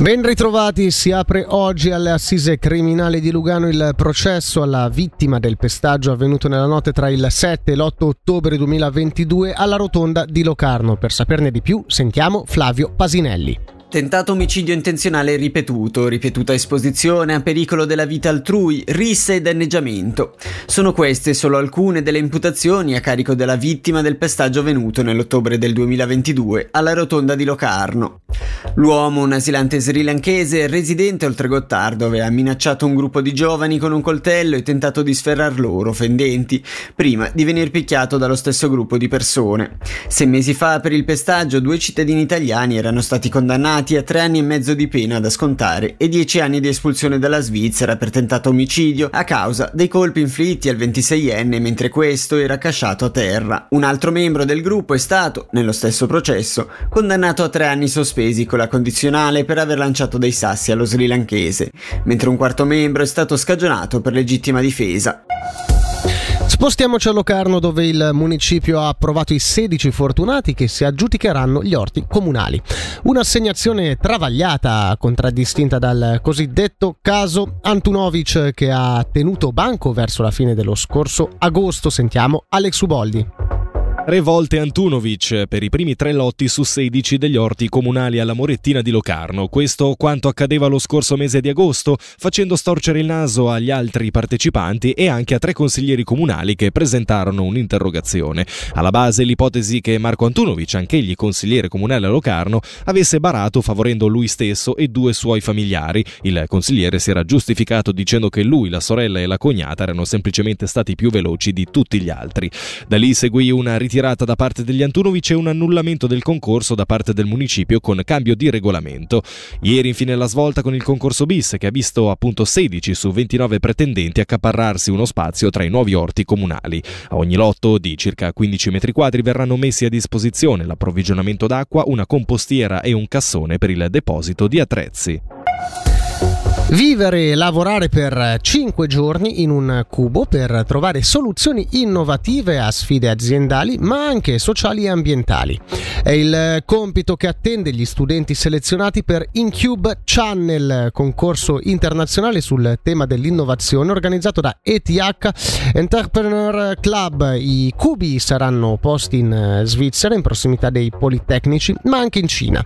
Ben ritrovati, si apre oggi alle assise criminali di Lugano il processo alla vittima del pestaggio avvenuto nella notte tra il 7 e l'8 ottobre 2022 alla rotonda di Locarno. Per saperne di più sentiamo Flavio Pasinelli. Tentato omicidio intenzionale ripetuto, ripetuta esposizione a pericolo della vita altrui, rissa e danneggiamento. Sono queste solo alcune delle imputazioni a carico della vittima del pestaggio avvenuto nell'ottobre del 2022 alla rotonda di Locarno. L'uomo, un asilante srilankese residente oltre Gottardo, aveva minacciato un gruppo di giovani con un coltello e tentato di sferrar loro, fendenti, prima di venir picchiato dallo stesso gruppo di persone. Sei mesi fa, per il pestaggio, due cittadini italiani erano stati condannati a tre anni e mezzo di pena da scontare e dieci anni di espulsione dalla Svizzera per tentato omicidio a causa dei colpi inflitti al 26enne mentre questo era casciato a terra. Un altro membro del gruppo è stato, nello stesso processo, condannato a tre anni sospesi con la condizionale per aver lanciato dei sassi allo srilankese, mentre un quarto membro è stato scagionato per legittima difesa. Spostiamoci a Locarno dove il municipio ha approvato i 16 fortunati che si aggiudicheranno gli orti comunali. Un'assegnazione travagliata, contraddistinta dal cosiddetto caso Antunovic che ha tenuto banco verso la fine dello scorso agosto. Sentiamo Alex Uboldi. Tre volte Antunovic per i primi tre lotti su 16 degli orti comunali alla Morettina di Locarno. Questo quanto accadeva lo scorso mese di agosto, facendo storcere il naso agli altri partecipanti e anche a tre consiglieri comunali che presentarono un'interrogazione. Alla base l'ipotesi che Marco Antunovic, anch'egli consigliere comunale a Locarno, avesse barato favorendo lui stesso e due suoi familiari. Il consigliere si era giustificato dicendo che lui, la sorella e la cognata erano semplicemente stati più veloci di tutti gli altri. Da lì seguì una ritirata ritirata da parte degli Antunovic e un annullamento del concorso da parte del municipio con cambio di regolamento. Ieri infine la svolta con il concorso bis che ha visto appunto 16 su 29 pretendenti accaparrarsi uno spazio tra i nuovi orti comunali. A ogni lotto di circa 15 metri quadri verranno messi a disposizione l'approvvigionamento d'acqua, una compostiera e un cassone per il deposito di attrezzi. Vivere e lavorare per 5 giorni in un cubo per trovare soluzioni innovative a sfide aziendali ma anche sociali e ambientali. È il compito che attende gli studenti selezionati per Incube Channel, concorso internazionale sul tema dell'innovazione organizzato da ETH Entrepreneur Club. I cubi saranno posti in Svizzera, in prossimità dei Politecnici, ma anche in Cina.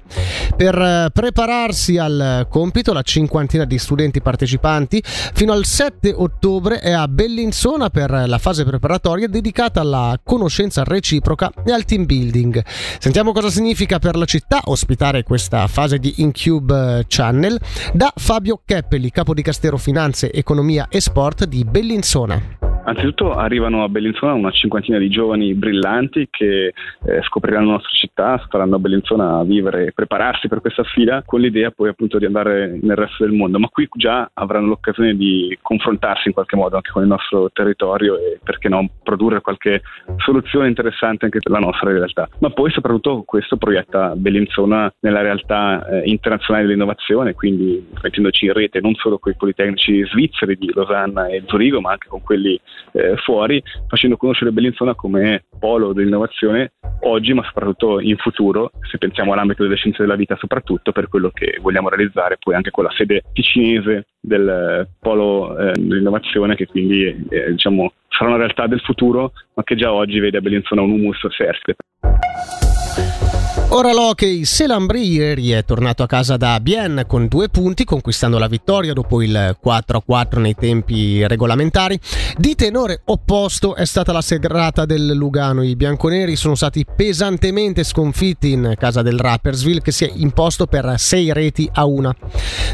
Per prepararsi al compito, la cinquantina di studenti studenti partecipanti, fino al 7 ottobre è a Bellinzona per la fase preparatoria dedicata alla conoscenza reciproca e al team building. Sentiamo cosa significa per la città ospitare questa fase di Incube Channel da Fabio Keppeli, capo di Castero Finanze, Economia e Sport di Bellinzona. Anzitutto arrivano a Bellinzona una cinquantina di giovani brillanti che eh, scopriranno la nostra città, faranno a Bellinzona a vivere e prepararsi per questa sfida con l'idea poi appunto di andare nel resto del mondo, ma qui già avranno l'occasione di confrontarsi in qualche modo anche con il nostro territorio e perché no produrre qualche soluzione interessante anche per la nostra realtà. Ma poi soprattutto questo proietta Bellinzona nella realtà eh, internazionale dell'innovazione, quindi mettendoci in rete non solo con i politecnici svizzeri di Losanna e Zurigo, ma anche con quelli eh, fuori, facendo conoscere Bellinzona come polo dell'innovazione oggi, ma soprattutto in futuro, se pensiamo all'ambito delle scienze della vita, soprattutto per quello che vogliamo realizzare poi anche con la sede ticinese del polo eh, dell'innovazione, che quindi eh, diciamo, sarà una realtà del futuro, ma che già oggi vede a Bellinzona un humus fertile. Ora l'hockey Selambri ieri è tornato a casa da Bien con due punti, conquistando la vittoria dopo il 4-4 nei tempi regolamentari. Di tenore opposto è stata la serata del Lugano. I bianconeri sono stati pesantemente sconfitti in casa del Rappersville che si è imposto per 6 reti a una.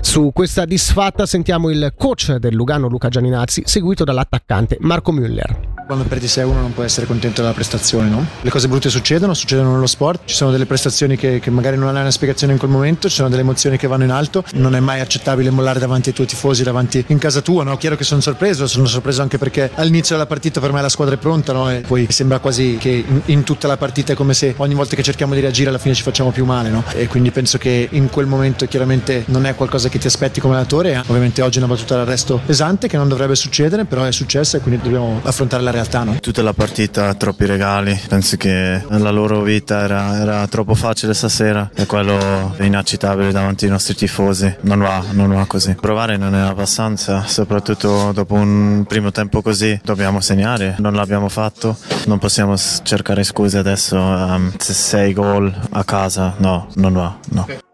Su questa disfatta sentiamo il coach del Lugano Luca Gianinazzi, seguito dall'attaccante Marco Müller. Quando perdi 6-1 non puoi essere contento della prestazione, no? Le cose brutte succedono, succedono nello sport, ci sono delle prestazioni che, che, magari non hanno una spiegazione in quel momento, ci sono delle emozioni che vanno in alto, non è mai accettabile mollare davanti ai tuoi tifosi, davanti in casa tua, no? Chiaro che sono sorpreso, sono sorpreso anche perché all'inizio della partita per me la squadra è pronta, no? E poi sembra quasi che in, in, tutta la partita è come se ogni volta che cerchiamo di reagire alla fine ci facciamo più male, no? E quindi penso che in quel momento chiaramente non è qualcosa che ti aspetti come allenatore, ovviamente oggi è una battuta d'arresto pesante che non dovrebbe succedere, però è successa e quindi dobbiamo affrontare la realtà realtà. No? Tutta la partita, troppi regali, penso che la loro vita era, era troppo facile stasera e quello è inaccettabile davanti ai nostri tifosi, non va, non va così. Provare non è abbastanza, soprattutto dopo un primo tempo così dobbiamo segnare, non l'abbiamo fatto, non possiamo cercare scuse adesso, um, sei gol a casa, no, non va, no.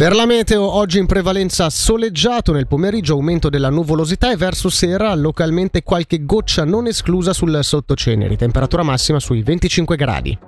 Per la meteo, oggi in prevalenza soleggiato, nel pomeriggio aumento della nuvolosità e verso sera localmente qualche goccia non esclusa sul sottoceneri, temperatura massima sui 25 gradi.